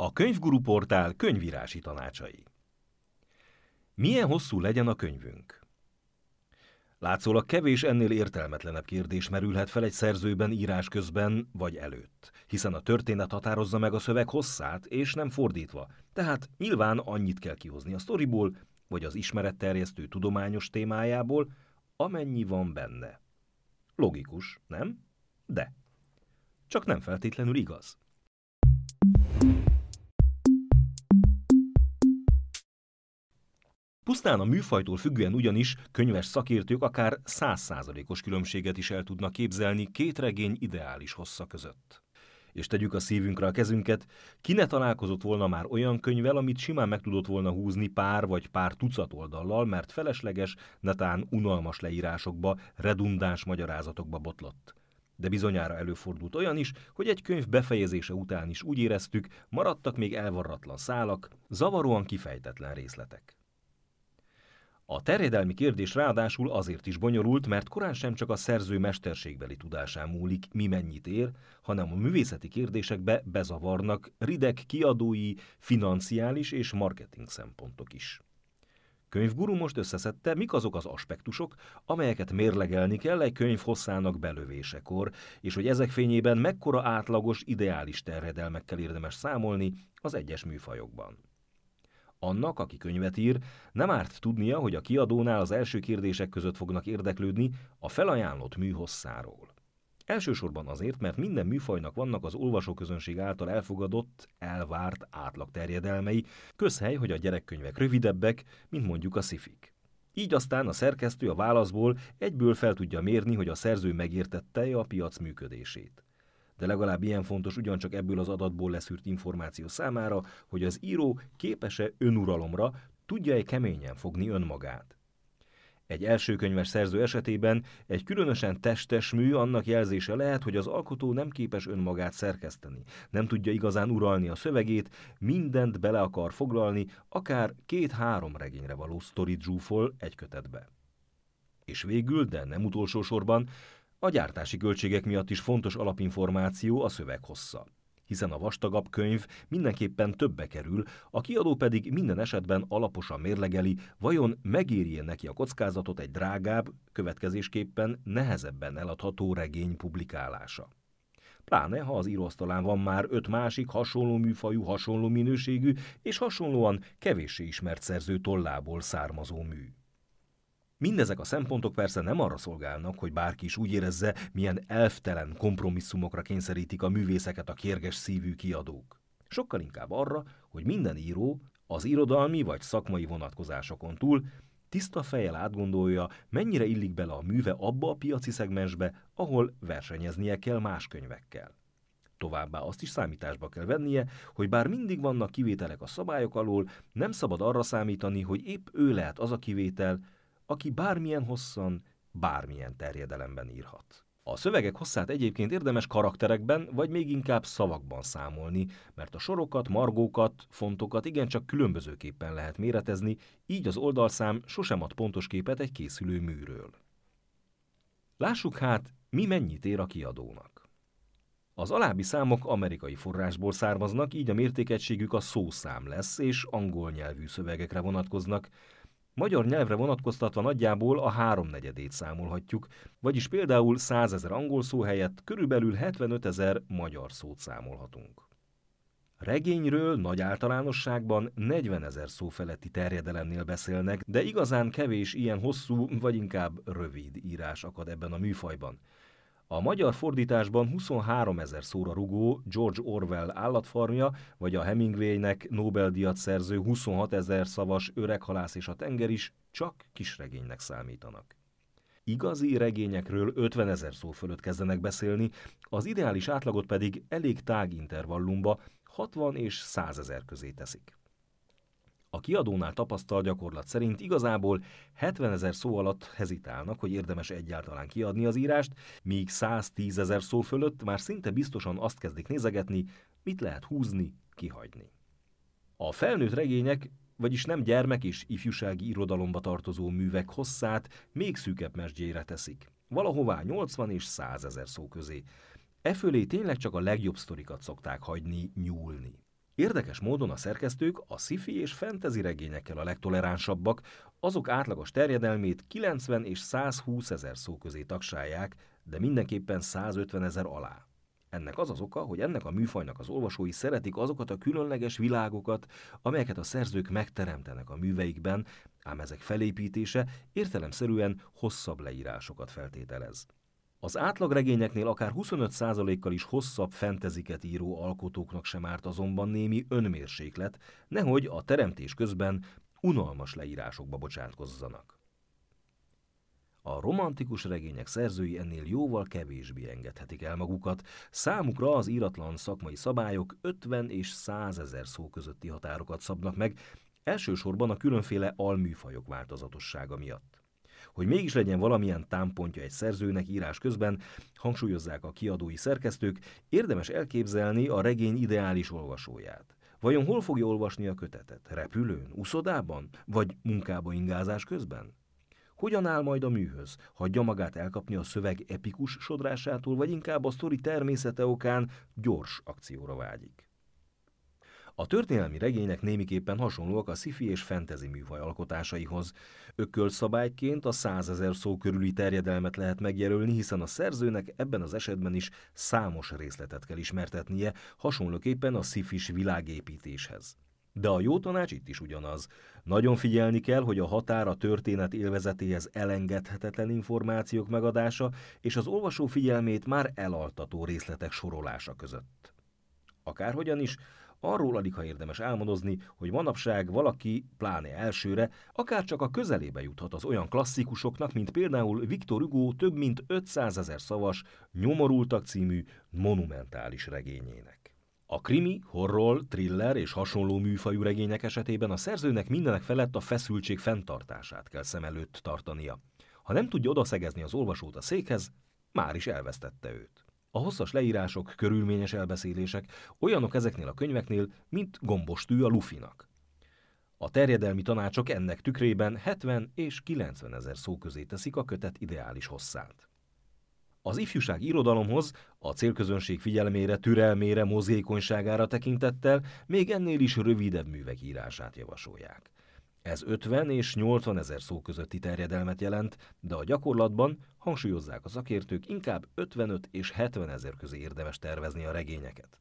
A könyvguru portál könyvírási tanácsai. Milyen hosszú legyen a könyvünk? Látszólag kevés ennél értelmetlenebb kérdés merülhet fel egy szerzőben írás közben vagy előtt, hiszen a történet határozza meg a szöveg hosszát, és nem fordítva, tehát nyilván annyit kell kihozni a sztoriból, vagy az ismeretterjesztő tudományos témájából, amennyi van benne. Logikus, nem? De. Csak nem feltétlenül igaz. Pusztán a műfajtól függően ugyanis könyves szakértők akár százszázalékos különbséget is el tudnak képzelni két regény ideális hossza között. És tegyük a szívünkre a kezünket, ki ne találkozott volna már olyan könyvvel, amit simán meg tudott volna húzni pár vagy pár tucat oldallal, mert felesleges, netán unalmas leírásokba, redundáns magyarázatokba botlott. De bizonyára előfordult olyan is, hogy egy könyv befejezése után is úgy éreztük, maradtak még elvarratlan szálak, zavaróan kifejtetlen részletek. A terjedelmi kérdés ráadásul azért is bonyolult, mert korán sem csak a szerző mesterségbeli tudásán múlik, mi mennyit ér, hanem a művészeti kérdésekbe bezavarnak rideg kiadói, financiális és marketing szempontok is. Könyvguru most összeszedte, mik azok az aspektusok, amelyeket mérlegelni kell egy könyv hosszának belövésekor, és hogy ezek fényében mekkora átlagos, ideális terjedelmekkel érdemes számolni az egyes műfajokban. Annak, aki könyvet ír, nem árt tudnia, hogy a kiadónál az első kérdések között fognak érdeklődni a felajánlott mű hosszáról. Elsősorban azért, mert minden műfajnak vannak az olvasóközönség által elfogadott, elvárt átlagterjedelmei, közhely, hogy a gyerekkönyvek rövidebbek, mint mondjuk a szifik. Így aztán a szerkesztő a válaszból egyből fel tudja mérni, hogy a szerző megértette a piac működését de legalább ilyen fontos ugyancsak ebből az adatból leszűrt információ számára, hogy az író képes-e önuralomra, tudja-e keményen fogni önmagát. Egy elsőkönyves szerző esetében egy különösen testes mű annak jelzése lehet, hogy az alkotó nem képes önmagát szerkeszteni, nem tudja igazán uralni a szövegét, mindent bele akar foglalni, akár két-három regényre való sztori zsúfol egy kötetbe. És végül, de nem utolsó sorban, a gyártási költségek miatt is fontos alapinformáció a szöveg hossza hiszen a vastagabb könyv mindenképpen többe kerül, a kiadó pedig minden esetben alaposan mérlegeli, vajon megéri neki a kockázatot egy drágább, következésképpen nehezebben eladható regény publikálása. Pláne, ha az íróasztalán van már öt másik hasonló műfajú, hasonló minőségű és hasonlóan kevéssé ismert szerző tollából származó mű. Mindezek a szempontok persze nem arra szolgálnak, hogy bárki is úgy érezze, milyen elftelen kompromisszumokra kényszerítik a művészeket a kérges szívű kiadók. Sokkal inkább arra, hogy minden író az irodalmi vagy szakmai vonatkozásokon túl tiszta fejjel átgondolja, mennyire illik bele a műve abba a piaci szegmensbe, ahol versenyeznie kell más könyvekkel. Továbbá azt is számításba kell vennie, hogy bár mindig vannak kivételek a szabályok alól, nem szabad arra számítani, hogy épp ő lehet az a kivétel, aki bármilyen hosszan, bármilyen terjedelemben írhat. A szövegek hosszát egyébként érdemes karakterekben, vagy még inkább szavakban számolni, mert a sorokat, margókat, fontokat igencsak különbözőképpen lehet méretezni, így az oldalszám sosem ad pontos képet egy készülő műről. Lássuk hát, mi mennyit ér a kiadónak. Az alábbi számok amerikai forrásból származnak, így a mértékegységük a szószám lesz, és angol nyelvű szövegekre vonatkoznak, Magyar nyelvre vonatkoztatva nagyjából a háromnegyedét számolhatjuk, vagyis például 100 ezer angol szó helyett körülbelül 75 ezer magyar szót számolhatunk. Regényről nagy általánosságban 40 ezer szó feletti terjedelemnél beszélnek, de igazán kevés ilyen hosszú, vagy inkább rövid írás akad ebben a műfajban. A magyar fordításban 23 ezer szóra rugó George Orwell állatfarmja, vagy a Hemingwaynek Nobel-díjat szerző 26 ezer szavas Öreghalász és a tenger is csak kisregénynek számítanak. Igazi regényekről 50 ezer szó fölött kezdenek beszélni, az ideális átlagot pedig elég tág intervallumba 60 és 100 ezer közé teszik. A kiadónál tapasztalt gyakorlat szerint igazából 70 ezer szó alatt hezitálnak, hogy érdemes egyáltalán kiadni az írást, míg 110 ezer szó fölött már szinte biztosan azt kezdik nézegetni, mit lehet húzni, kihagyni. A felnőtt regények, vagyis nem gyermek és ifjúsági irodalomba tartozó művek hosszát még szűkebb mesdjére teszik. Valahová 80 és 100 ezer szó közé. E fölé tényleg csak a legjobb sztorikat szokták hagyni, nyúlni. Érdekes módon a szerkesztők a sci és fantasy regényekkel a legtoleránsabbak, azok átlagos terjedelmét 90 és 120 ezer szó közé tagsálják, de mindenképpen 150 ezer alá. Ennek az az oka, hogy ennek a műfajnak az olvasói szeretik azokat a különleges világokat, amelyeket a szerzők megteremtenek a műveikben, ám ezek felépítése értelemszerűen hosszabb leírásokat feltételez. Az átlagregényeknél akár 25%-kal is hosszabb fenteziket író alkotóknak sem árt azonban némi önmérséklet, nehogy a teremtés közben unalmas leírásokba bocsátkozzanak. A romantikus regények szerzői ennél jóval kevésbé engedhetik el magukat, számukra az íratlan szakmai szabályok 50 és 100 ezer szó közötti határokat szabnak meg, elsősorban a különféle alműfajok változatossága miatt. Hogy mégis legyen valamilyen támpontja egy szerzőnek írás közben, hangsúlyozzák a kiadói szerkesztők, érdemes elképzelni a regény ideális olvasóját. Vajon hol fogja olvasni a kötetet? Repülőn, uszodában? Vagy munkába ingázás közben? Hogyan áll majd a műhöz? Hagyja magát elkapni a szöveg epikus sodrásától, vagy inkább a sztori természete okán gyors akcióra vágyik? A történelmi regények némiképpen hasonlóak a sci és fantasy műfaj alkotásaihoz. szabályként a százezer szó körüli terjedelmet lehet megjelölni, hiszen a szerzőnek ebben az esetben is számos részletet kell ismertetnie, hasonlóképpen a szifis világépítéshez. De a jó tanács itt is ugyanaz. Nagyon figyelni kell, hogy a határ a történet élvezetéhez elengedhetetlen információk megadása és az olvasó figyelmét már elaltató részletek sorolása között. Akárhogyan is, Arról alig ha érdemes álmodozni, hogy manapság valaki, pláne elsőre, akár csak a közelébe juthat az olyan klasszikusoknak, mint például Viktor Hugo több mint 500 ezer szavas, Nyomorultak című monumentális regényének. A krimi, horror, thriller és hasonló műfajú regények esetében a szerzőnek mindenek felett a feszültség fenntartását kell szem előtt tartania. Ha nem tudja odaszegezni az olvasót a székhez, már is elvesztette őt. A hosszas leírások, körülményes elbeszélések olyanok ezeknél a könyveknél, mint gombostű a Lufinak. A terjedelmi tanácsok ennek tükrében 70 és 90 ezer szó közé teszik a kötet ideális hosszát. Az ifjúság irodalomhoz, a célközönség figyelmére, türelmére, mozgékonyságára tekintettel még ennél is rövidebb művek írását javasolják. Ez 50 és 80 ezer szó közötti terjedelmet jelent, de a gyakorlatban, hangsúlyozzák a szakértők, inkább 55 és 70 ezer közé érdemes tervezni a regényeket.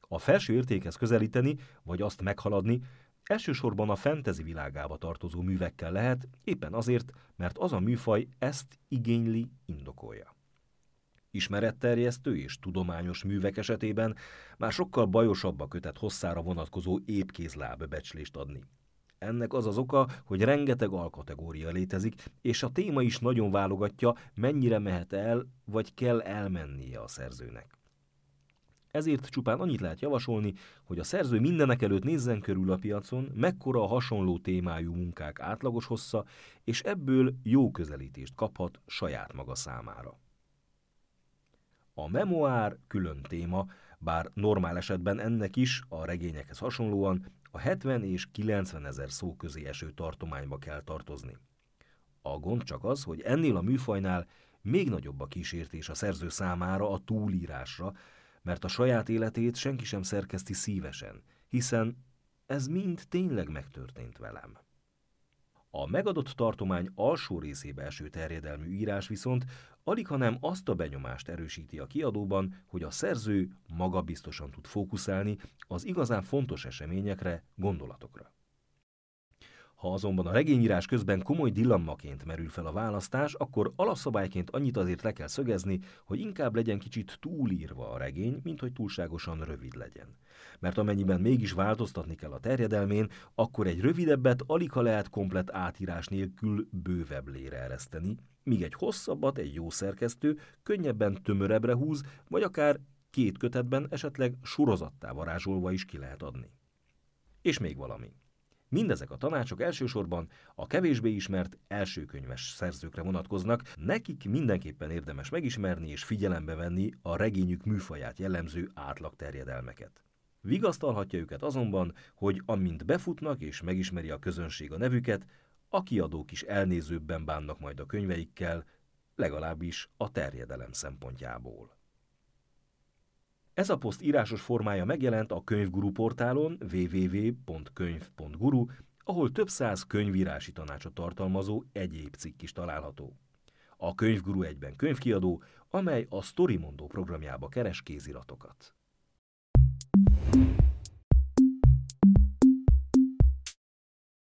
A felső értékhez közelíteni, vagy azt meghaladni, elsősorban a fentezi világába tartozó művekkel lehet, éppen azért, mert az a műfaj ezt igényli, indokolja. Ismeretterjesztő és tudományos művek esetében már sokkal bajosabb a kötet hosszára vonatkozó épkézláb becslést adni. Ennek az az oka, hogy rengeteg alkategória létezik, és a téma is nagyon válogatja, mennyire mehet el, vagy kell elmennie a szerzőnek. Ezért csupán annyit lehet javasolni, hogy a szerző mindenek előtt nézzen körül a piacon, mekkora a hasonló témájú munkák átlagos hossza, és ebből jó közelítést kaphat saját maga számára. A memoár külön téma, bár normál esetben ennek is, a regényekhez hasonlóan, a 70 és 90 ezer szó közé eső tartományba kell tartozni. A gond csak az, hogy ennél a műfajnál még nagyobb a kísértés a szerző számára a túlírásra, mert a saját életét senki sem szerkeszti szívesen, hiszen ez mind tényleg megtörtént velem. A megadott tartomány alsó részébe eső terjedelmű írás viszont alig hanem azt a benyomást erősíti a kiadóban, hogy a szerző magabiztosan tud fókuszálni az igazán fontos eseményekre, gondolatokra. Ha azonban a regényírás közben komoly dilemmaként merül fel a választás, akkor alapszabályként annyit azért le kell szögezni, hogy inkább legyen kicsit túlírva a regény, mint hogy túlságosan rövid legyen. Mert amennyiben mégis változtatni kell a terjedelmén, akkor egy rövidebbet alig ha lehet komplet átírás nélkül bővebb lére ereszteni, míg egy hosszabbat egy jó szerkesztő könnyebben tömörebbre húz, vagy akár két kötetben esetleg sorozattá varázsolva is ki lehet adni. És még valami. Mindezek a tanácsok elsősorban a kevésbé ismert elsőkönyves szerzőkre vonatkoznak, nekik mindenképpen érdemes megismerni és figyelembe venni a regényük műfaját jellemző átlagterjedelmeket. Vigasztalhatja őket azonban, hogy amint befutnak és megismeri a közönség a nevüket, a kiadók is elnézőbben bánnak majd a könyveikkel, legalábbis a terjedelem szempontjából. Ez a poszt írásos formája megjelent a könyvguru portálon www.könyv.guru, ahol több száz könyvírási tanácsot tartalmazó egyéb cikk is található. A könyvguru egyben könyvkiadó, amely a Storymondó programjába keres kéziratokat.